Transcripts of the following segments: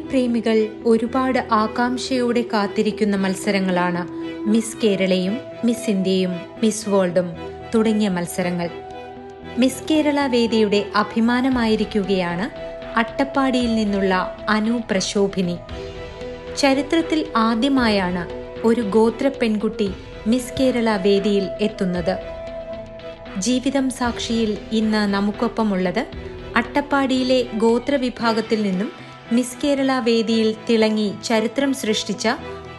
സൗന്ദര്യപ്രേമികൾ ഒരുപാട് ആകാംക്ഷയോടെ കാത്തിരിക്കുന്ന മത്സരങ്ങളാണ് മിസ് കേരളയും മിസ് ഇന്ത്യയും മിസ് വേൾഡും തുടങ്ങിയ മത്സരങ്ങൾ. മിസ് കേരള വേദിയുടെ അഭിമാനമായിരിക്കുകയാണ് അട്ടപ്പാടിയിൽ നിന്നുള്ള അനു പ്രശോഭിനി. ചരിത്രത്തിൽ ആദ്യമായാണ് ഒരു ഗോത്ര പെൺകുട്ടി മിസ് കേരള വേദിയിൽ എത്തുന്നത്. ജീവിതം സാക്ഷിയിൽ ഇന്ന് നമുക്കൊപ്പമുള്ളത് അട്ടപ്പാടിയിലെ ഗോത്ര വിഭാഗത്തിൽ നിന്നും മിസ് കേരള വേദിയിൽ തിളങ്ങി ചരിത്രം സൃഷ്ടിച്ച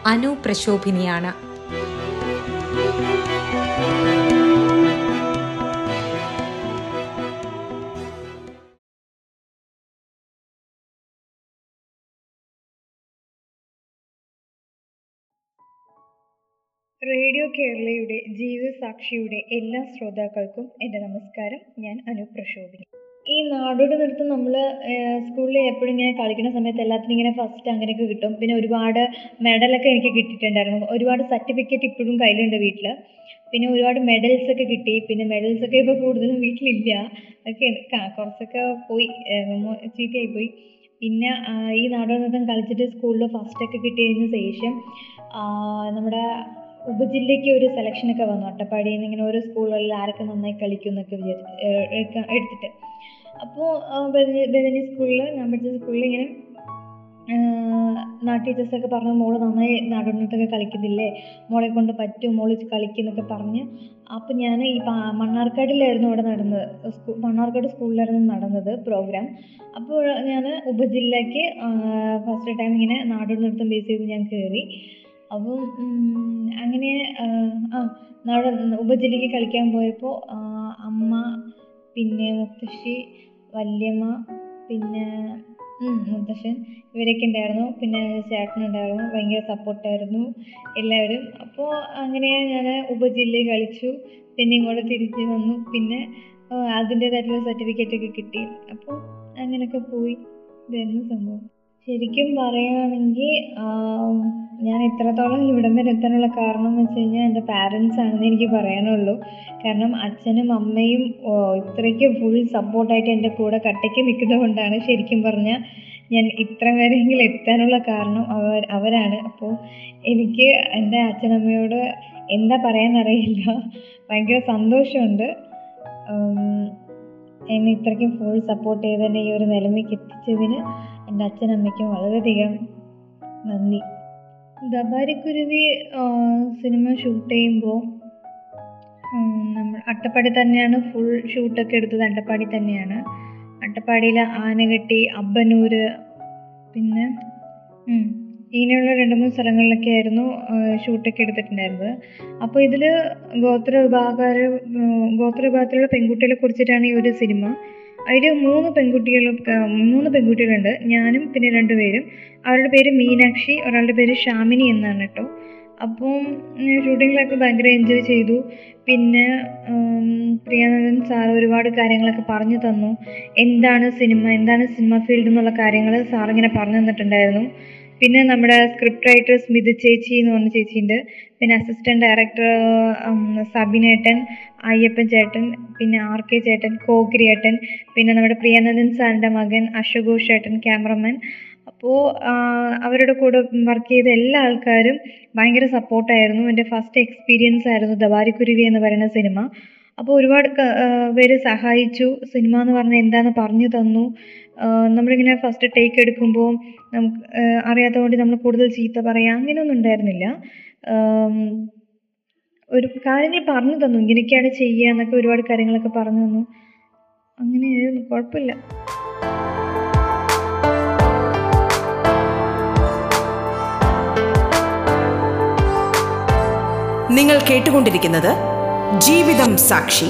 അനു പ്രശോഭിനിയാണ്. റേഡിയോ കേരളയുടെ ജീവിതസാക്ഷിയുടെ എല്ലാ ശ്രോതാക്കൾക്കും എന്റെ നമസ്കാരം. ഞാൻ അനു പ്രശോഭിനി. ഈ നാടോടി നൃത്തം നമ്മൾ സ്കൂളിൽ എപ്പോഴും ഇങ്ങനെ കളിക്കുന്ന സമയത്ത് എല്ലാത്തിനും ഇങ്ങനെ ഫസ്റ്റ് അങ്ങനെയൊക്കെ കിട്ടും. പിന്നെ ഒരുപാട് മെഡലൊക്കെ എനിക്ക് കിട്ടിയിട്ടുണ്ടായിരുന്നു. ഒരുപാട് സർട്ടിഫിക്കറ്റ് ഇപ്പോഴും കയ്യിലുണ്ട് വീട്ടിൽ പിന്നെ ഒരുപാട് മെഡൽസ് ഒക്കെ കിട്ടി. പിന്നെ മെഡൽസ് ഒക്കെ ഇപ്പോൾ കൂടുതലും വീട്ടിലില്ല. ഒക്കെ കുറച്ചൊക്കെ പോയി. ചീത്തയായി പോയി. പിന്നെ ഈ നാടോടി നൃത്തം കളിച്ചിട്ട് സ്കൂളിൽ ഫസ്റ്റ് ഒക്കെ കിട്ടിയതിന് ശേഷം നമ്മുടെ ഉപജില്ലയ്ക്ക് ഒരു സെലക്ഷനൊക്കെ വന്നു. അട്ടപ്പാടിയിൽ നിന്ന് ഇങ്ങനെ ഓരോ സ്കൂളുകളിൽ ആരൊക്കെ നന്നായി കളിക്കും എന്നൊക്കെ വിചാരിച്ച് എടുത്തിട്ട്. അപ്പോൾ ബദനി സ്കൂളിൽ ഞാൻ പഠിച്ച സ്കൂളിൽ ഇങ്ങനെ നാ ടീച്ചേഴ്സൊക്കെ പറഞ്ഞു മോൾ നന്നായി നാടോടിനൃത്തമൊക്കെ കളിക്കുന്നില്ലേ? മോളെ കൊണ്ട് പറ്റും മോൾ കളിക്കുന്നൊക്കെ പറഞ്ഞ്. അപ്പം ഞാൻ ഈ മണ്ണാർക്കാടിലായിരുന്നു അവിടെ നടന്നത് സ്കൂ മണ്ണാർക്കാട് സ്കൂളിലായിരുന്നു നടന്നത് പ്രോഗ്രാം. അപ്പോൾ ഞാൻ ഉപജില്ലയ്ക്ക് ഫസ്റ്റ് ടൈം ഇങ്ങനെ നാടോടി നൃത്തം ബേസ് ചെയ്ത് ഞാൻ കയറി അപ്പം അങ്ങനെ നാട് ഉപജില്ലയ്ക്ക് കളിക്കാൻ പോയപ്പോൾ അമ്മ പിന്നെ മുത്തശ്ശി വല്യമ്മ പിന്നെ മുത്തശ്ശൻ ഇവരൊക്കെ ഉണ്ടായിരുന്നു. പിന്നെ ചേട്ടനുണ്ടായിരുന്നു. ഭയങ്കര സപ്പോർട്ടായിരുന്നു എല്ലാവരും. അപ്പോൾ അങ്ങനെ ഞാൻ ഉപജില്ല കളിച്ചു. പിന്നെ ഇങ്ങോട്ട് തിരിച്ച് വന്നു. പിന്നെ അതിന്റേതായിട്ടുള്ള സർട്ടിഫിക്കറ്റ് ഒക്കെ കിട്ടി. അപ്പോൾ അങ്ങനെയൊക്കെ പോയി. ഇതായിരുന്നു സംഭവം. ശരിക്കും പറയുകയാണെങ്കിൽ ഞാൻ ഇത്രത്തോളം ഇവിടം വരെ എത്താനുള്ള കാരണം എന്ന് വെച്ച് കഴിഞ്ഞാൽ എന്റെ പാരൻസ് ആണെന്ന് എനിക്ക് പറയാനുള്ളൂ. കാരണം അച്ഛനും അമ്മയും ഇത്രയ്ക്ക് ഫുൾ സപ്പോർട്ടായിട്ട് എന്റെ കൂടെ കട്ടയ്ക്ക് നിൽക്കുന്നത് കൊണ്ടാണ് ശരിക്കും പറഞ്ഞാൽ ഞാൻ ഇത്ര വരെയെങ്കിലും എത്താനുള്ള കാരണം അവർ അവരാണ്. അപ്പോൾ എനിക്ക് എന്റെ അച്ഛനമ്മയോട് എന്താ പറയാനറിയില്ല ഭയങ്കര സന്തോഷമുണ്ട്. എന്നെ ഇത്രയ്ക്കും ഫുൾ സപ്പോർട്ട് ചെയ്ത് ഈ ഒരു നിലമേക്ക് എത്തിച്ചതിന്. എന്റെ അച്ഛനമ്മയ്ക്കും വളരെയധികം നന്ദി. ദബാരിക്കുരുവി സിനിമ ഷൂട്ട് ചെയ്യുമ്പോൾ നമ്മൾ അട്ടപ്പാടി തന്നെയാണ് ഫുൾ ഷൂട്ടൊക്കെ എടുത്തത്. അട്ടപ്പാടി തന്നെയാണ്. അട്ടപ്പാടിയിലെ ആനകെട്ടി അബ്ബനൂർ പിന്നെ ഇങ്ങനെയുള്ള രണ്ട് മൂന്ന് സ്ഥലങ്ങളിലൊക്കെ ആയിരുന്നു ഷൂട്ടൊക്കെ എടുത്തിട്ടുണ്ടായിരുന്നത്. അപ്പോൾ ഇതിൽ ഗോത്ര വിഭാഗക്കാർ ഗോത്ര വിഭാഗത്തിലുള്ള പെൺകുട്ടികളെ കുറിച്ചിട്ടാണ് ഈ ഒരു സിനിമ. അതിൽ മൂന്ന് പെൺകുട്ടികൾ മൂന്ന് പെൺകുട്ടികളുണ്ട്. ഞാനും പിന്നെ രണ്ടുപേരും. അവരുടെ പേര് മീനാക്ഷി ഒരാളുടെ പേര് ഷാമിനി എന്നാണ് കേട്ടോ. അപ്പം ഷൂട്ടിങ്ങിലൊക്കെ ഭയങ്കര എൻജോയ് ചെയ്തു. പിന്നെ പ്രിയാനന്ദൻ സാർ ഒരുപാട് കാര്യങ്ങളൊക്കെ പറഞ്ഞു തന്നു. എന്താണ് സിനിമ? എന്താണ് സിനിമ ഫീൽഡ് എന്നുള്ള കാര്യങ്ങൾ സാർ ഇങ്ങനെ പറഞ്ഞു തന്നിട്ടുണ്ടായിരുന്നു. പിന്നെ നമ്മുടെ സ്ക്രിപ്റ്റ് റൈറ്റർ സ്മിത ചേച്ചി എന്ന് പറഞ്ഞ ചേച്ചിയുണ്ട്. പിന്നെ അസിസ്റ്റന്റ് ഡയറക്ടർ സബിനേട്ടൻ അയ്യപ്പൻ ചേട്ടൻ പിന്നെ ആർ കെ ചേട്ടൻ കോഗിരി ഏട്ടൻ പിന്നെ നമ്മുടെ പ്രിയാനന്ദൻ സാറിന്റെ മകൻ അശുഘോഷ് ഏട്ടൻ ക്യാമറമാൻ അപ്പോൾ അവരുടെ കൂടെ വർക്ക് ചെയ്ത എല്ലാ ആൾക്കാരും ഭയങ്കര സപ്പോർട്ടായിരുന്നു എന്റെ ഫസ്റ്റ് എക്സ്പീരിയൻസ് ആയിരുന്നു ദവാരിക്കുരുവി എന്ന് പറയുന്ന സിനിമ അപ്പോൾ ഒരുപാട് പേര് സഹായിച്ചു. സിനിമ എന്ന് പറഞ്ഞാൽ എന്താണെന്ന് പറഞ്ഞു തന്നു. നമ്മളിങ്ങനെ ഫസ്റ്റ് ടേക്ക് എടുക്കുമ്പോൾ നമുക്ക് അറിയാത്ത കൊണ്ട് നമ്മൾ കൂടുതൽ ചീത്ത പറയുക അങ്ങനെയൊന്നും ഉണ്ടായിരുന്നില്ല. ഒരു കാര്യങ്ങൾ പറഞ്ഞു തന്നു. ഇങ്ങനെയൊക്കെയാണ് ചെയ്യുക എന്നൊക്കെ ഒരുപാട് കാര്യങ്ങളൊക്കെ പറഞ്ഞു തന്നു. അങ്ങനെയായിരുന്നു കുഴപ്പമില്ല. നിങ്ങൾ കേട്ടുകൊണ്ടിരിക്കുന്നത് ജീവിതം സാക്ഷി.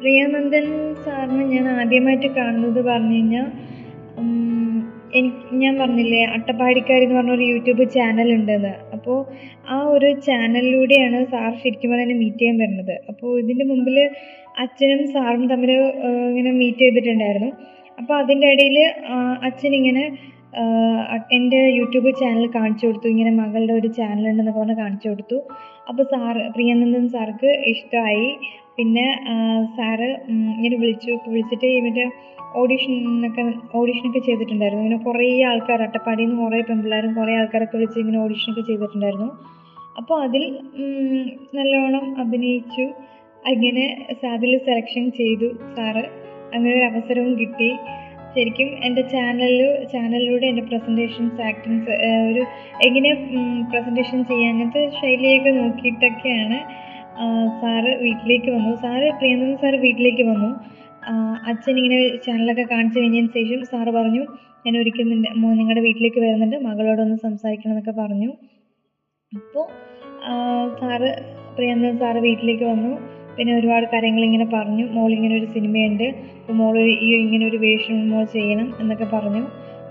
പ്രിയാനന്ദൻ സാറിന് ഞാൻ ആദ്യമായിട്ട് കാണുന്നത് പറഞ്ഞു കഴിഞ്ഞാൽ എനിക്ക് ഞാൻ പറഞ്ഞില്ലേ അട്ടപ്പാടിക്കാർ എന്ന് പറഞ്ഞൊരു യൂട്യൂബ് ചാനൽ ഉണ്ടെന്ന്. അപ്പോൾ ആ ഒരു ചാനലിലൂടെയാണ് സാർ ശരിക്കും പറഞ്ഞാൽ മീറ്റ് ചെയ്യാൻ വരുന്നത്. അപ്പോൾ ഇതിന്റെ മുമ്പിൽ അച്ഛനും സാറും തമ്മിൽ ഇങ്ങനെ മീറ്റ് ചെയ്തിട്ടുണ്ടായിരുന്നു. അപ്പോൾ അതിന്റെ ഇടയിൽ അച്ഛൻ ഇങ്ങനെ എന്റെ യൂട്യൂബ് ചാനൽ കാണിച്ചു കൊടുത്തു. ഇങ്ങനെ മകളുടെ ഒരു ചാനൽ ഉണ്ടെന്നൊക്കെ പറഞ്ഞ് കാണിച്ചു കൊടുത്തു. അപ്പോൾ സാറ് പ്രിയനന്ദൻ സാർക്ക് ഇഷ്ടമായി. പിന്നെ സാറ് ഇങ്ങനെ വിളിച്ചു. വിളിച്ചിട്ട് ഇവന്റെ ഓഡീഷനൊക്കെ ഓഡീഷനൊക്കെ ചെയ്തിട്ടുണ്ടായിരുന്നു. ഇങ്ങനെ കുറേ ആൾക്കാർ അട്ടപ്പാടിയിൽ നിന്ന് കുറേ പെൺപിള്ളേരും കുറേ ആൾക്കാരൊക്കെ വിളിച്ച് ഇങ്ങനെ ഓഡീഷനൊക്കെ ചെയ്തിട്ടുണ്ടായിരുന്നു. അപ്പോൾ അതിൽ നല്ലോണം അഭിനയിച്ചു. അങ്ങനെ അതിൽ സെലക്ഷൻ ചെയ്തു. സാറ് അങ്ങനെ ഒരു അവസരവും കിട്ടി. ശരിക്കും എന്റെ ചാനലിൽ ചാനലിലൂടെ എന്റെ പ്രസന്റേഷൻസ് ആക്ടിങ്സ് ഒരു എങ്ങനെ പ്രസന്റേഷൻ ചെയ്യുക അങ്ങനത്തെ ശൈലിയൊക്കെ നോക്കിയിട്ടൊക്കെയാണ് സാറ് വീട്ടിലേക്ക് വന്നു. സാറ് പ്രിയനന്ദൻ സാറ് വീട്ടിലേക്ക് വന്നു. അച്ഛൻ ഇങ്ങനെ ചാനലൊക്കെ കാണിച്ചു കഴിഞ്ഞതിന് ശേഷം സാറ് പറഞ്ഞു ഞാൻ ഒരിക്കൽ നിന്റെ നിങ്ങളുടെ വീട്ടിലേക്ക് വരുന്നുണ്ട്. മകളോടൊന്ന് സംസാരിക്കണം എന്നൊക്കെ പറഞ്ഞു അപ്പോൾ സാറ് പ്രിയനന്ദൻ സാറ് വീട്ടിലേക്ക് വന്നു. പിന്നെ ഒരുപാട് കാര്യങ്ങൾ ഇങ്ങനെ പറഞ്ഞു. മോൾ ഇങ്ങനെ ഒരു സിനിമയുണ്ട്. അപ്പോൾ മോൾ ഈ ഇങ്ങനെ ഒരു വേഷം മോൾ ചെയ്യണം എന്നൊക്കെ പറഞ്ഞു.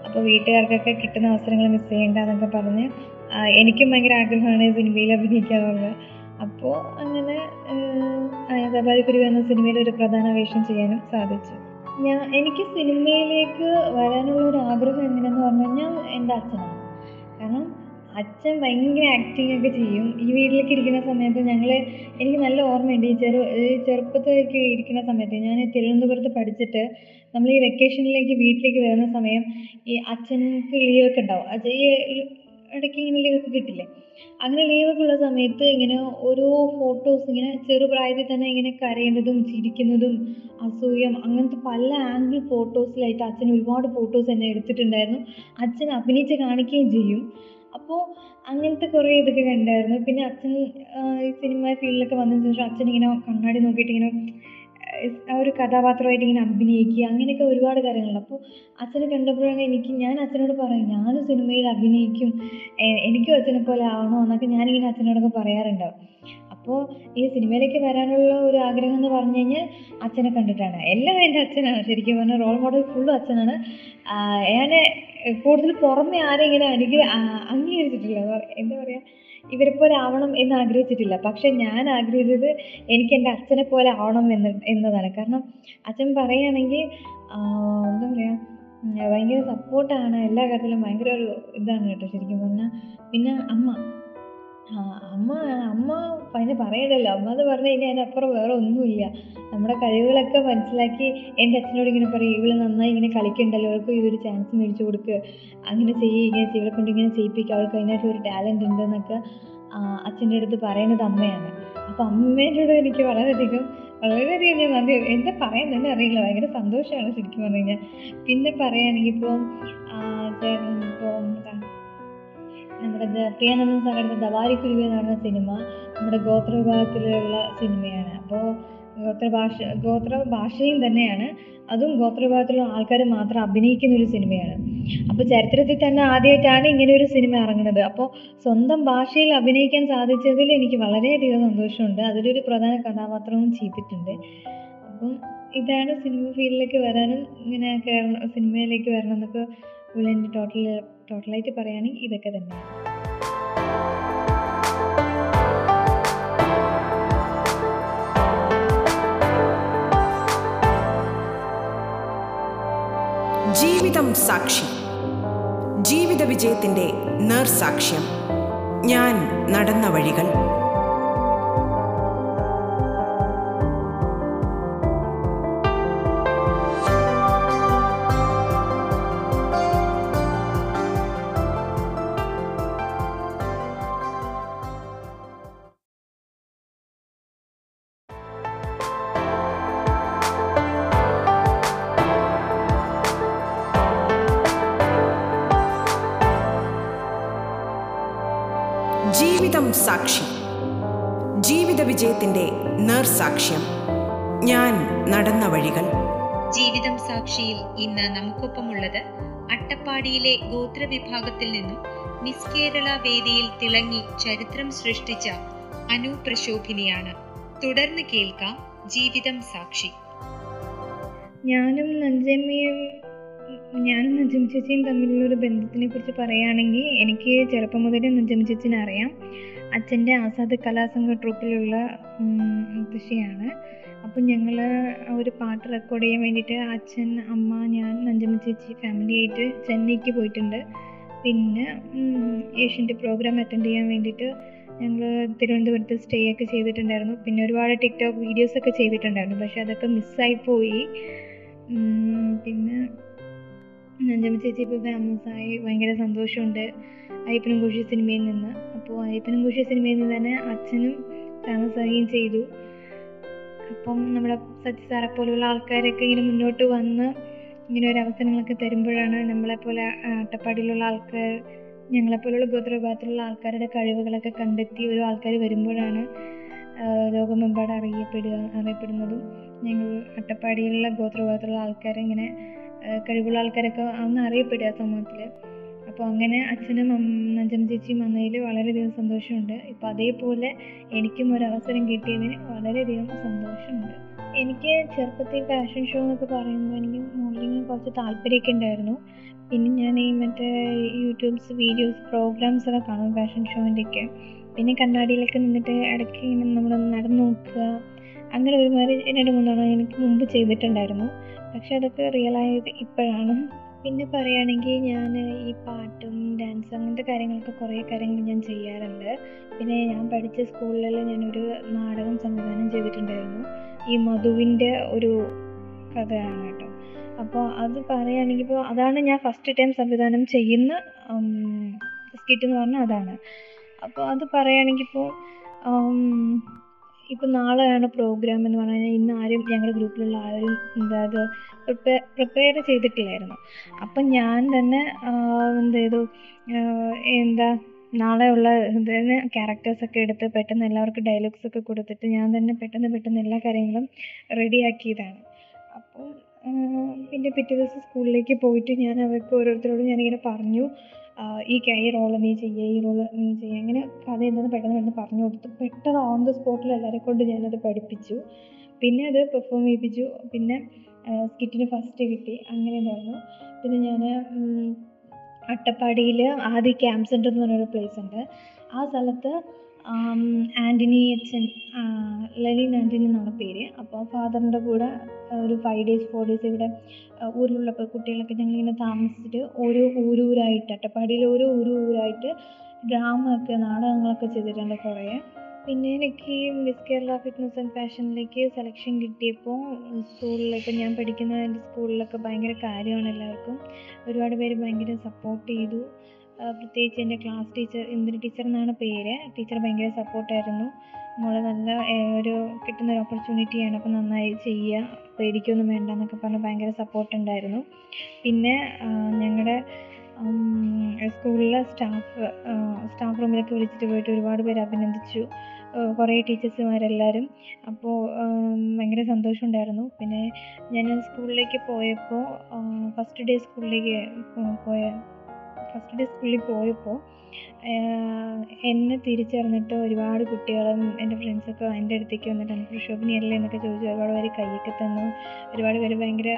അപ്പോൾ വീട്ടുകാർക്കൊക്കെ കിട്ടുന്ന അവസരങ്ങൾ മിസ് ചെയ്യേണ്ട എന്നൊക്കെ പറഞ്ഞ്. എനിക്കും ഭയങ്കര ആഗ്രഹമാണ് സിനിമയിൽ അഭിനയിക്കുക എന്നുള്ളത് അപ്പോൾ അങ്ങനെ സബാരിക്കുരുവി എന്ന സിനിമയിൽ ഒരു പ്രധാന വേഷം ചെയ്യാനും സാധിച്ചു. ഞാൻ എനിക്ക് സിനിമയിലേക്ക് വരാനുള്ള ഒരു ആഗ്രഹം എങ്ങനെയെന്ന് പറഞ്ഞു കഴിഞ്ഞാൽ എന്റെ അച്ഛനാണ്. കാരണം അച്ഛൻ ഭയങ്കര ആക്ടിങ് ഒക്കെ ചെയ്യും. ഈ വീട്ടിലേക്ക് ഇരിക്കുന്ന സമയത്ത് ഞങ്ങൾ എനിക്ക് നല്ല ഓർമ്മയുണ്ട്. ഈ ചെറു ചെറുപ്പത്തിലേക്ക് ഇരിക്കുന്ന സമയത്ത് ഞാൻ തിരുവനന്തപുരത്ത് പഠിച്ചിട്ട് നമ്മൾ ഈ വെക്കേഷനിലേക്ക് വീട്ടിലേക്ക് വരുന്ന സമയം ഈ അച്ഛനക്ക് ലീവൊക്കെ ഉണ്ടാവും. അത് ഈ ഇടയ്ക്ക് ഇങ്ങനെ ലീവൊക്കെ കിട്ടില്ലേ? അങ്ങനെ ലീവൊക്കെ ഉള്ള സമയത്ത് ഇങ്ങനെ ഓരോ ഫോട്ടോസ് ഇങ്ങനെ ചെറുപ്രായത്തിൽ തന്നെ ഇങ്ങനെ കരയുന്നതും ചിരിക്കുന്നതും അസൂയം അങ്ങനത്തെ പല ആംഗിൾ ഫോട്ടോസിലായിട്ട് അച്ഛൻ ഒരുപാട് ഫോട്ടോസ് എന്നെ എടുത്തിട്ടുണ്ടായിരുന്നു. അച്ഛൻ അഭിനയിച്ച് കാണിക്കുകയും ചെയ്യും. അപ്പോൾ അങ്ങനത്തെ കുറേ ഇതൊക്കെ കണ്ടായിരുന്നു. പിന്നെ അച്ഛൻ ഈ സിനിമ ഫീൽഡിലൊക്കെ വന്നതിന് ശേഷം അച്ഛൻ ഇങ്ങനെ കണ്ണാടി നോക്കിയിട്ട് ഇങ്ങനെ ആ ഒരു കഥാപാത്രമായിട്ട് ഇങ്ങനെ അഭിനയിക്കുക അങ്ങനെയൊക്കെ ഒരുപാട് കാര്യങ്ങളുണ്ട്. അപ്പോൾ അച്ഛനെ കണ്ടപ്പോഴാണ് എനിക്ക് ഞാൻ അച്ഛനോട് പറയും ഞാനും സിനിമയിൽ അഭിനയിക്കും. എനിക്കും അച്ഛനെ പോലെ ആവണം? എന്നൊക്കെ ഞാനിങ്ങനെ അച്ഛനോടൊക്കെ പറയാറുണ്ടാവും. അപ്പോൾ ഈ സിനിമയിലേക്ക് വരാനുള്ള ഒരു ആഗ്രഹം എന്ന് പറഞ്ഞു കഴിഞ്ഞാൽ അച്ഛനെ കണ്ടിട്ടാണ്. എല്ലാം എന്റെ അച്ഛനാണ്. ശരിക്കും പറഞ്ഞാൽ റോൾ മോഡൽ ഫുള്ളും അച്ഛനാണ്. ഞാൻ കൂടുതൽ പുറമെ ആരും ഇങ്ങനെ അനുഗ്ര അംഗീകരിച്ചിട്ടില്ല. എന്താ പറയുക ഇവരെ പോലെ ആവണം എന്ന് ആഗ്രഹിച്ചിട്ടില്ല. പക്ഷെ ഞാൻ ആഗ്രഹിച്ചത് എനിക്ക് എന്റെ അച്ഛനെ പോലെ ആവണം എന്ന് എന്നതാണ്. കാരണം അച്ഛൻ പറയുകയാണെങ്കിൽ എന്താ പറയുക ഭയങ്കര സപ്പോർട്ടാണ് എല്ലാ കാര്യത്തിലും ഭയങ്കര ഒരു ഇതാണ് കേട്ടോ ശരിക്കും പറഞ്ഞാൽ. പിന്നെ അമ്മ. അമ്മ അമ്മ അതിന് പറയണ്ടല്ലോ അമ്മ എന്ന് പറഞ്ഞു കഴിഞ്ഞാൽ അതിനപ്പുറം വേറെ ഒന്നുമില്ല. നമ്മുടെ കഴിവുകളൊക്കെ മനസ്സിലാക്കി എന്റെ അച്ഛനോട് ഇങ്ങനെ പറയും ഇവൾ നന്നായി ഇങ്ങനെ കളിക്കണ്ടല്ലോ. അവൾക്ക് ഒരു ചാൻസ് മേടിച്ചു കൊടുക്ക്. അങ്ങനെ ചെയ്യ് ഇങ്ങനെ ഇവളെ കൊണ്ട് ഇങ്ങനെ ചെയ്യിപ്പിക്കുക അവൾക്ക് അതിനായിട്ട് ഒരു എന്നൊക്കെ അച്ഛന്റെ അടുത്ത് പറയുന്നത് അമ്മയാണ്. അപ്പോൾ അമ്മേനോട് എനിക്ക് വളരെയധികം വളരെയധികം ഞാൻ നന്ദി എന്താ പറയാൻ തന്നെ അറിയില്ല. ഭയങ്കര സന്തോഷമാണ് ശരിക്കും പറഞ്ഞു കഴിഞ്ഞാൽ. പിന്നെ പറയുകയാണെങ്കിൽ ഇപ്പോൾ ഇപ്പോൾ നമ്മുടെ പ്രിയാനന്ദൻ സാറിന്റെ ദവാരിക്കുരുവി എന്ന് പറയുന്ന സിനിമ നമ്മുടെ ഗോത്ര വിഭാഗത്തിലുള്ള സിനിമയാണ്. അപ്പോൾ ഗോത്ര ഭാഷ ഗോത്ര ഭാഷയും തന്നെയാണ്. അതും ഗോത്ര വിഭാഗത്തിലുള്ള ആൾക്കാർ മാത്രം അഭിനയിക്കുന്ന ഒരു സിനിമയാണ്. അപ്പോൾ ചരിത്രത്തിൽ തന്നെ ആദ്യമായിട്ടാണ് ഇങ്ങനെ ഒരു സിനിമ ഇറങ്ങുന്നത്. അപ്പോൾ സ്വന്തം ഭാഷയിൽ അഭിനയിക്കാൻ സാധിച്ചതിൽ എനിക്ക് വളരെയധികം സന്തോഷമുണ്ട്. അതിലൊരു പ്രധാന കഥാപാത്രവും ചെയ്തിട്ടുണ്ട്. അപ്പം ഇതാണ് സിനിമ ഫീൽഡിലേക്ക് വരാനും ഇങ്ങനെ കയറണം സിനിമയിലേക്ക് വരണം എന്നൊക്കെ എന്റെ ടോട്ടൽ ടോട്ടലായിട്ട് പറയുകയാണെങ്കിൽ ഇതൊക്കെ തന്നെയാണ്. ജീവിതം സാക്ഷി. ജീവിത വിജയത്തിന്റെ നേർസാക്ഷ്യം. ഞാൻ നടന്ന വഴികൾ. വിജയത്തിന്റെ നേർസാക്ഷ്യം. ഞാൻ നടന്ന വഴികൾ. ജീവിതം സാക്ഷിയിൽ ഇന്ന് നമുക്കൊപ്പമുള്ളത് അട്ടപ്പാടിയിലെ ഗോത്രവിഭാഗത്തിൽ നിന്നും മിസ് കേരള വേദിയിൽ തിളങ്ങി ചരിത്രം സൃഷ്ടിച്ച അനു പ്രശോഭിനിയാണ്. തുടർന്ന് കേൾക്കാം ജീവിതം സാക്ഷി. ഞാനും നഞ്ചമ്മയും ഞാനും നജം ചേച്ചിയും തമ്മിലുള്ള ഒരു ബന്ധത്തിനെ കുറിച്ച് പറയുകയാണെങ്കിൽ എനിക്ക് ചെറുപ്പം മുതലേ നജം ചേച്ചിനെ അറിയാം. അച്ഛന്റെ ആസാദ് കലാസംഘ ട്രൂപ്പിലുള്ള മുത്തശ്ശിയാണ്. അപ്പം ഞങ്ങൾ ഒരു പാട്ട് റെക്കോർഡ് ചെയ്യാൻ വേണ്ടിയിട്ട് അച്ഛൻ അമ്മ ഞാൻ നഞ്ചമ്മ ചേച്ചി ഫാമിലിയായിട്ട് ചെന്നൈക്ക് പോയിട്ടുണ്ട്. പിന്നെ ഏഷ്യന്റെ പ്രോഗ്രാം അറ്റൻഡ് ചെയ്യാൻ വേണ്ടിയിട്ട് ഞങ്ങൾ തിരുവനന്തപുരത്ത് സ്റ്റേ ഒക്കെ ചെയ്തിട്ടുണ്ടായിരുന്നു. പിന്നെ ഒരുപാട് ടിക്ടോക്ക് വീഡിയോസ് ഒക്കെ ചെയ്തിട്ടുണ്ടായിരുന്നു. പക്ഷെ അതൊക്കെ മിസ്സായി പോയി. പിന്നെ നഞ്ചമ്മ ചേച്ചി ഇപ്പോൾ ഫേമസ് ആയി. ഭയങ്കര സന്തോഷമുണ്ട്. അയ്യപ്പനും കുഷി സിനിമയിൽ നിന്ന്. അപ്പോൾ അയ്യപ്പനും കുഷി സിനിമയിൽ നിന്ന് തന്നെ അച്ഛനും താമസിക്കുകയും ചെയ്തു. അപ്പം നമ്മുടെ സത്യ സാറെ പോലുള്ള ആൾക്കാരൊക്കെ ഇങ്ങനെ മുന്നോട്ട് വന്ന് ഇങ്ങനെ ഒരു അവസരങ്ങളൊക്കെ തരുമ്പോഴാണ് നമ്മളെപ്പോലെ അട്ടപ്പാടിയിലുള്ള ആൾക്കാർ ഞങ്ങളെപ്പോലുള്ള ഗോത്രവിഭാഗത്തിലുള്ള ആൾക്കാരുടെ കഴിവുകളൊക്കെ കണ്ടെത്തി ഒരു ആൾക്കാർ വരുമ്പോഴാണ് ലോകമെമ്പാട് അറിയപ്പെടുക അറിയപ്പെടുന്നതും ഞങ്ങൾ അട്ടപ്പാടിയിലുള്ള ഗോത്രവിഭാഗത്തിലുള്ള ആൾക്കാരെ ഇങ്ങനെ കഴിവുള്ള ആൾക്കാരൊക്കെ ഒന്ന് അറിയപ്പെടുക സമൂഹത്തിൽ അപ്പോൾ അങ്ങനെ അച്ഛനും നജം ചേച്ചിയും വന്നതിൽ വളരെയധികം സന്തോഷമുണ്ട്. ഇപ്പോൾ അതേപോലെ എനിക്കും ഒരു അവസരം കിട്ടിയതിന് വളരെയധികം സന്തോഷമുണ്ട്. എനിക്ക് ചെറുപ്പത്തിൽ ഫാഷൻ ഷോ എന്നൊക്കെ പറയുമ്പോൾ എനിക്ക് മോഡലിങ്ങിന് കുറച്ച് താല്പര്യമൊക്കെ ഉണ്ടായിരുന്നു. പിന്നെ ഞാൻ ഈ മറ്റേ യൂട്യൂബ്സ് വീഡിയോസ് പ്രോഗ്രാംസ് ഒക്കെ കാണും ഫാഷൻ ഷോന്റെയൊക്കെ. പിന്നെ കണ്ണാടിയിലൊക്കെ നിന്നിട്ട് ഇടയ്ക്ക് ഇങ്ങനെ നമ്മൾ നടന്നു നോക്കുക. അങ്ങനെ ഒരുമാതിരി രണ്ട് മൂന്നെണ്ണം എനിക്ക് മുമ്പ് ചെയ്തിട്ടുണ്ടായിരുന്നു. പക്ഷെ അതൊക്കെ ആയത് ഇപ്പോഴാണ്. പിന്നെ പറയുകയാണെങ്കിൽ ഞാൻ ഈ പാട്ടും ഡാൻസും അങ്ങനത്തെ കാര്യങ്ങളൊക്കെ കുറേ കാര്യങ്ങൾ ഞാൻ ചെയ്യാറുണ്ട്. പിന്നെ ഞാൻ പഠിച്ച സ്കൂളിൽ ഞാനൊരു നാടകം സംവിധാനം ചെയ്തിട്ടുണ്ടായിരുന്നു. ഈ മധുവിന്റെ ഒരു കഥയാണ് കേട്ടോ. അപ്പോൾ അത് പറയുകയാണെങ്കിൽ ഇപ്പോൾ അതാണ് ഞാൻ ഫസ്റ്റ് ടൈം സംവിധാനം ചെയ്യുന്ന സ്കിറ്റ് എന്ന് പറഞ്ഞാൽ അതാണ്. അപ്പോൾ അത് പറയുകയാണെങ്കിൽ ഇപ്പോൾ ഇപ്പോൾ നാളെയാണ് പ്രോഗ്രാം എന്ന് പറഞ്ഞാൽ ഇന്ന് ആരും ഞങ്ങളുടെ ഗ്രൂപ്പിലുള്ള ആരും എന്താ പ്രിപ്പയർ ചെയ്തിട്ടില്ലായിരുന്നു. അപ്പം ഞാൻ തന്നെ എന്ത് ചെയ്തു? എന്താ നാളെയുള്ള ഇതിന് ക്യാരക്ടേഴ്സൊക്കെ എടുത്ത് പെട്ടെന്ന് എല്ലാവർക്കും ഡയലോഗ്സ് ഒക്കെ കൊടുത്തിട്ട് ഞാൻ തന്നെ പെട്ടെന്ന് പെട്ടെന്ന് എല്ലാ കാര്യങ്ങളും റെഡിയാക്കിയതാണ് അപ്പം പിന്നെ പിറ്റേ ദിവസം സ്കൂളിലേക്ക് പോയിട്ട് ഞാൻ അവർക്ക് ഓരോരുത്തരോടും ഞാനിങ്ങനെ പറഞ്ഞു. ഈ ഈ റോൾ നീ ചെയ്യേ ഈ റോൾ നീ ചെയ്യേ. അങ്ങനെ കഥ എന്താണെന്ന് പെട്ടെന്ന് പെട്ടെന്ന് പറഞ്ഞു കൊടുത്തു. പെട്ടെന്ന് ഓൺ ദ സ്പോട്ടിൽ എല്ലാവരെ കൊണ്ട് ഞാനത് പഠിപ്പിച്ചു. പിന്നെ അത് പെർഫോം ചെയ്യിപ്പിച്ചു. പിന്നെ സ്കിറ്റിന് ഫസ്റ്റ് കിട്ടി. അങ്ങനെ ഉണ്ടായിരുന്നു. പിന്നെ ഞാൻ അട്ടപ്പാടിയിൽ ആദി ക്യാമ്പ് സെന്റർ എന്ന് പറഞ്ഞൊരു പ്ലേസ് ഉണ്ട്. ആ സ്ഥലത്ത് ആന്റണി അച്ഛൻ ലെനിൻ ആന്റണി എന്നാണ് പേര്. അപ്പോൾ ഫാദറിന്റെ കൂടെ ഒരു ഫൈവ് ഡേയ്സ് ഫോർ ഡേയ്സ് ഇവിടെ ഊരിലുള്ളപ്പോൾ കുട്ടികളൊക്കെ ഞങ്ങളിങ്ങനെ താമസിച്ചിട്ട് ഓരോ ഊരൂരായിട്ട് അട്ടപ്പാടിയിൽ ഓരോ ഊരൂരായിട്ട് ഡ്രാമയൊക്കെ നാടകങ്ങളൊക്കെ ചെയ്തിട്ടുണ്ട് കുറേ. പിന്നെ എനിക്ക് മിസ് കേരള ഫിറ്റ്നസ് ആൻഡ് ഫാഷനിലേക്ക് സെലക്ഷൻ കിട്ടിയപ്പോൾ സ്കൂളിൽ ഞാൻ പഠിക്കുന്ന സ്കൂളിലൊക്കെ ഭയങ്കര കാര്യമാണ് എല്ലാവർക്കും. ഒരുപാട് പേര് ഭയങ്കര സപ്പോർട്ട് ചെയ്തു. പ്രത്യേകിച്ച് എന്റെ ക്ലാസ് ടീച്ചർ ഇന്ദിര ടീച്ചർ എന്നാണ് പേര്. ടീച്ചർ ഭയങ്കര സപ്പോർട്ടായിരുന്നു മോളെ നല്ല ഒരു കിട്ടുന്ന ഒരു ഓപ്പർച്യൂണിറ്റിയാണ് അപ്പോൾ നന്നായി ചെയ്യുക പേടിക്കൊന്നും വേണ്ട എന്നൊക്കെ പറഞ്ഞ് ഭയങ്കര സപ്പോർട്ട് ഉണ്ടായിരുന്നു. പിന്നെ ഞങ്ങളുടെ സ്കൂളിലെ സ്റ്റാഫ് സ്റ്റാഫ് റൂമിലൊക്കെ വിളിച്ചിട്ട് പോയിട്ട് ഒരുപാട് പേര് അഭിനന്ദിച്ചു. കുറേ ടീച്ചേഴ്സുമാരെല്ലാവരും അപ്പോൾ ഭയങ്കര സന്തോഷമുണ്ടായിരുന്നു പിന്നെ ഞാൻ സ്കൂളിലേക്ക് പോയപ്പോൾ ഫസ്റ്റ് ഡേ സ്കൂളിലേക്ക് പോയ ഫസ്റ്റ് ഡേ സ്കൂളിൽ പോയപ്പോൾ എന്നെ തിരിച്ചറിഞ്ഞിട്ട് ഒരുപാട് കുട്ടികളും എന്റെ ഫ്രണ്ട്സൊക്കെ എന്റെ അടുത്തേക്ക് വന്നിട്ട് എനിക്ക് ശോഭനയല്ലേ എന്നൊക്കെ ചോദിച്ചു ഒരുപാട് പേര് കൈയൊക്കെ തന്നു. ഒരുപാട് പേര് ഭയങ്കര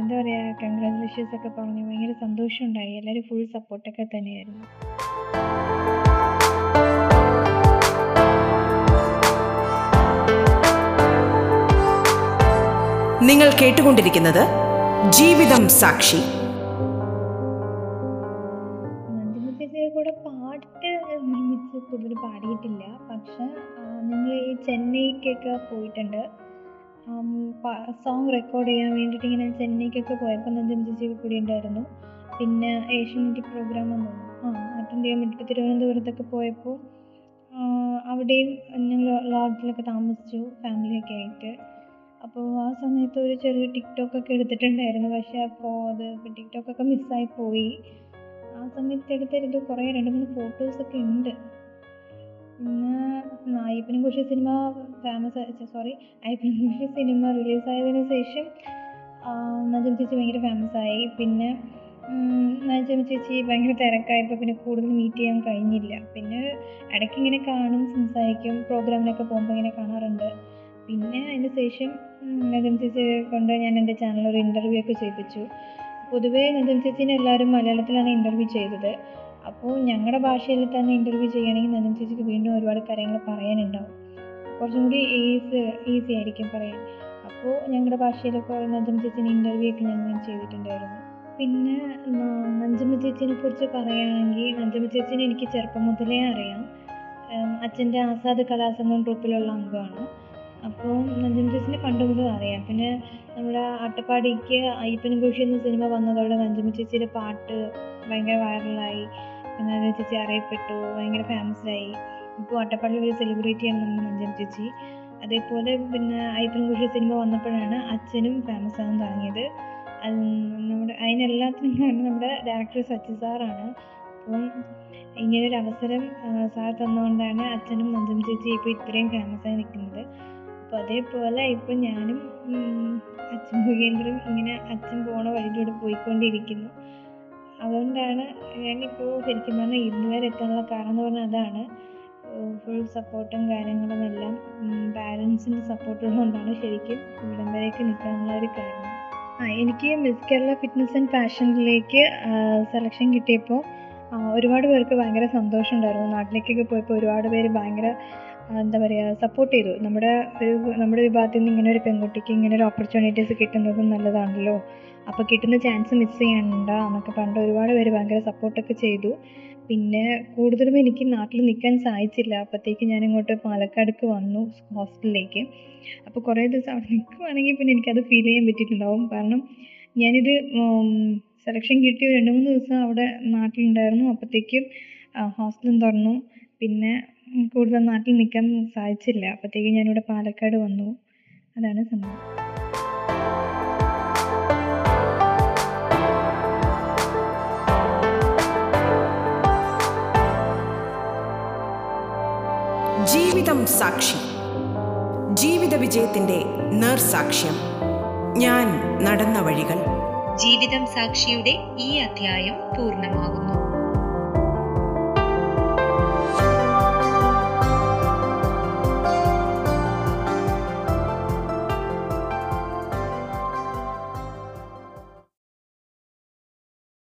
എന്താ പറയുക കൺഗ്രാജുലേഷൻസ് ഒക്കെ പറഞ്ഞു. ഭയങ്കര സന്തോഷമുണ്ടായി. എല്ലാവരും ഫുൾ സപ്പോർട്ടൊക്കെ തന്നെയായിരുന്നു. നിങ്ങൾ കേട്ടുകൊണ്ടിരിക്കുന്നത് ജീവിതം സാക്ഷി. കൂടുതൽ പാടിയിട്ടില്ല. പക്ഷെ നിങ്ങൾ ഈ ചെന്നൈക്കൊക്കെ പോയിട്ടുണ്ട്. സോങ് റെക്കോർഡ് ചെയ്യാൻ വേണ്ടിയിട്ട് ഇങ്ങനെ ചെന്നൈക്കൊക്കെ പോയപ്പോൾ നന്ദിനി ചേച്ചിയൊക്കെ കൂടി ഉണ്ടായിരുന്നു. പിന്നെ ഏഷ്യാനെറ്റ് പ്രോഗ്രാം വന്നു. ആ അറ്റൻഡ് ചെയ്യാൻ വേണ്ടിയിട്ട് തിരുവനന്തപുരത്തൊക്കെ പോയപ്പോൾ അവിടെയും ഞങ്ങൾ ലോഡ്ജിലൊക്കെ താമസിച്ചു ഫാമിലിയൊക്കെ ആയിട്ട്. അപ്പോൾ ആ സമയത്ത് ഒരു ചെറിയ ടിക്ടോക്കൊക്കെ എടുത്തിട്ടുണ്ടായിരുന്നു. പക്ഷേ അപ്പോൾ അത് ടിക്ടോക്കൊക്കെ മിസ്സായി പോയി. ആ സമയത്ത് എടുത്തെടുത്ത് കുറേ രണ്ട് മൂന്ന് ഫോട്ടോസൊക്കെ ഉണ്ട്. പിന്നെ അയ്യപ്പനും കുഷി സിനിമ ഫേമസ് സോറി അയ്യപ്പനും കുഷി സിനിമ റിലീസായതിന് ശേഷം നജം ചേച്ചി ഭയങ്കര ആയി. പിന്നെ നജം ചേച്ചി ഭയങ്കര തിരക്കായപ്പോൾ പിന്നെ കൂടുതൽ മീറ്റ് ചെയ്യാൻ കഴിഞ്ഞില്ല. പിന്നെ ഇടയ്ക്ക് ഇങ്ങനെ കാണും സംസാരിക്കും പ്രോഗ്രാമിനൊക്കെ പോകുമ്പോൾ ഇങ്ങനെ കാണാറുണ്ട്. പിന്നെ അതിന് ശേഷം നജം ചേച്ചിയെ കൊണ്ട് ഞാൻ എന്റെ ചാനലിൽ ഒരു ഇന്റർവ്യൂ ഒക്കെ ചെയ്യിപ്പിച്ചു. പൊതുവേ നജം ചേച്ചീനെ എല്ലാവരും മലയാളത്തിലാണ് ഇന്റർവ്യൂ ചെയ്തത്. അപ്പോൾ ഞങ്ങളുടെ ഭാഷയിൽ തന്നെ ഇന്റർവ്യൂ ചെയ്യണമെങ്കിൽ നജം ചേച്ചിക്ക് വീണ്ടും ഒരുപാട് കാര്യങ്ങൾ പറയാനുണ്ടാവും. കുറച്ചും കൂടി ഈസി ഈസി ആയിരിക്കും പറയാൻ. അപ്പോൾ ഞങ്ങളുടെ ഭാഷയിലൊക്കെ നജം ചേച്ചീനെ ഇന്റർവ്യൂ ഒക്കെ ഞങ്ങൾ ചെയ്തിട്ടുണ്ടായിരുന്നു. പിന്നെ നഞ്ചമ്മ ചേച്ചിനെ കുറിച്ച് പറയുകയാണെങ്കിൽ നഞ്ചമ്മ ചേച്ചിനെ എനിക്ക് ചെറുപ്പം മുതലേ അറിയാം. അച്ഛന്റെ ആസാദ് കലാസംഘം ഗ്രൂപ്പിലുള്ള അംഗമാണ്. അപ്പോൾ നഞ്ചമ്മ ചേച്ചിനെ പണ്ട് മുതൽ അറിയാം. പിന്നെ നമ്മുടെ അട്ടപ്പാടിക്ക് അയ്യപ്പനും ഘോഷി എന്ന സിനിമ വന്നതോടെ നഞ്ചമ്മ ചേച്ചിയുടെ പാട്ട് ഭയങ്കര വൈറലായി നഞ്ചമ്മ ചേച്ചി അറിയപ്പെട്ടു ഭയങ്കര ഫേമസായി ഇപ്പോൾ അട്ടപ്പാടിയിൽ ഒരു സെലിബ്രിറ്റിയാണ് നമ്മുടെ നഞ്ചമ്മ ചേച്ചി. അതേപോലെ പിന്നെ കോശി സിനിമ വന്നപ്പോഴാണ് അച്ഛനും ഫേമസ് ആകാൻ തുടങ്ങിയത്. അത് നമ്മുടെ അതിനെല്ലാത്തിനും കാരണം നമ്മുടെ ഡയറക്ടർ സച്ചി സാറാണ് അപ്പം ഇങ്ങനൊരു അവസരം സാർ തന്നുകൊണ്ടാണ് അച്ഛനും നഞ്ചം ചേച്ചി ഇപ്പോൾ ഇത്രയും ഫേമസ് ആയി നിൽക്കുന്നത്. അപ്പോൾ അതേപോലെ ഇപ്പോൾ ഞാനും അച്ഛൻ മുഖേന്ദ്രം ഇങ്ങനെ അച്ഛൻ പോണ വഴിയിലൂടെ പോയിക്കൊണ്ടിരിക്കുന്നു. അതുകൊണ്ടാണ് ഞാനിപ്പോൾ ശരിക്കും പറഞ്ഞാൽ ഇന്ന് വരെ എത്താനുള്ള കാരണം എന്ന് പറഞ്ഞാൽ അതാണ്. ഫുൾ സപ്പോർട്ടും കാര്യങ്ങളും എല്ലാം പാരൻസിന്റെ സപ്പോർട്ട് ഉള്ളതുകൊണ്ടാണ് ശരിക്കും ഇവിടം വരെയൊക്കെ നിൽക്കാനുള്ള ഒരു കാരണം. ആ എനിക്ക് മിസ് കേരള ഫിറ്റ്നസ് ആൻഡ് ഫാഷനിലേക്ക് സെലക്ഷൻ കിട്ടിയപ്പോൾ ഒരുപാട് പേർക്ക് ഭയങ്കര സന്തോഷമുണ്ടായിരുന്നു നാട്ടിലേക്കൊക്കെ പോയപ്പോൾ ഒരുപാട് പേര് ഭയങ്കര എന്താ പറയുക സപ്പോർട്ട് ചെയ്തു. നമ്മുടെ ഒരു നമ്മുടെ വിഭാഗത്തിൽ നിന്ന് ഇങ്ങനെ ഒരു പെൺകുട്ടിക്ക് ഇങ്ങനെ ഒരു ഓപ്പർച്യൂണിറ്റീസ് കിട്ടുന്നത് നല്ലതാണല്ലോ. അപ്പോൾ കിട്ടുന്ന ചാൻസ് മിസ് ചെയ്യണ്ട എന്നൊക്കെ പറഞ്ഞിട്ട് ഒരുപാട് പേര് ഭയങ്കര സപ്പോർട്ടൊക്കെ ചെയ്തു. പിന്നെ കൂടുതലും എനിക്ക് നാട്ടിൽ നിൽക്കാൻ സാധിച്ചില്ല. അപ്പോഴത്തേക്ക് ഞാൻ ഇങ്ങോട്ട് പാലക്കാടേക്ക് വന്നു ഹോസ്റ്റലിലേക്ക് അപ്പോൾ കുറേ ദിവസം അവിടെ നിൽക്കുവാണെങ്കിൽ പിന്നെ എനിക്കത് ഫീൽ ചെയ്യാൻ പറ്റിയിട്ടുണ്ടാവും. കാരണം ഞാനിത് സെലക്ഷൻ കിട്ടിയ രണ്ട് മൂന്ന് ദിവസം അവിടെ നാട്ടിലുണ്ടായിരുന്നു. അപ്പോഴത്തേക്കും ഹോസ്റ്റലും തുറന്നു. പിന്നെ കൂടുതൽ നാട്ടിൽ നിൽക്കാൻ സാധിച്ചില്ല. അപ്പോഴത്തേക്കും ഞാനിവിടെ പാലക്കാട് വന്നു. അതാണ് സംഭവം. ജീവിതം സാക്ഷി. ജീവിത വിജയത്തിന്റെ നേർസാക്ഷ്യം. ഞാൻ നടന്ന വഴികൾ. ജീവിതം സാക്ഷിയുടെ ഈ അധ്യായം പൂർണമാകുന്നു.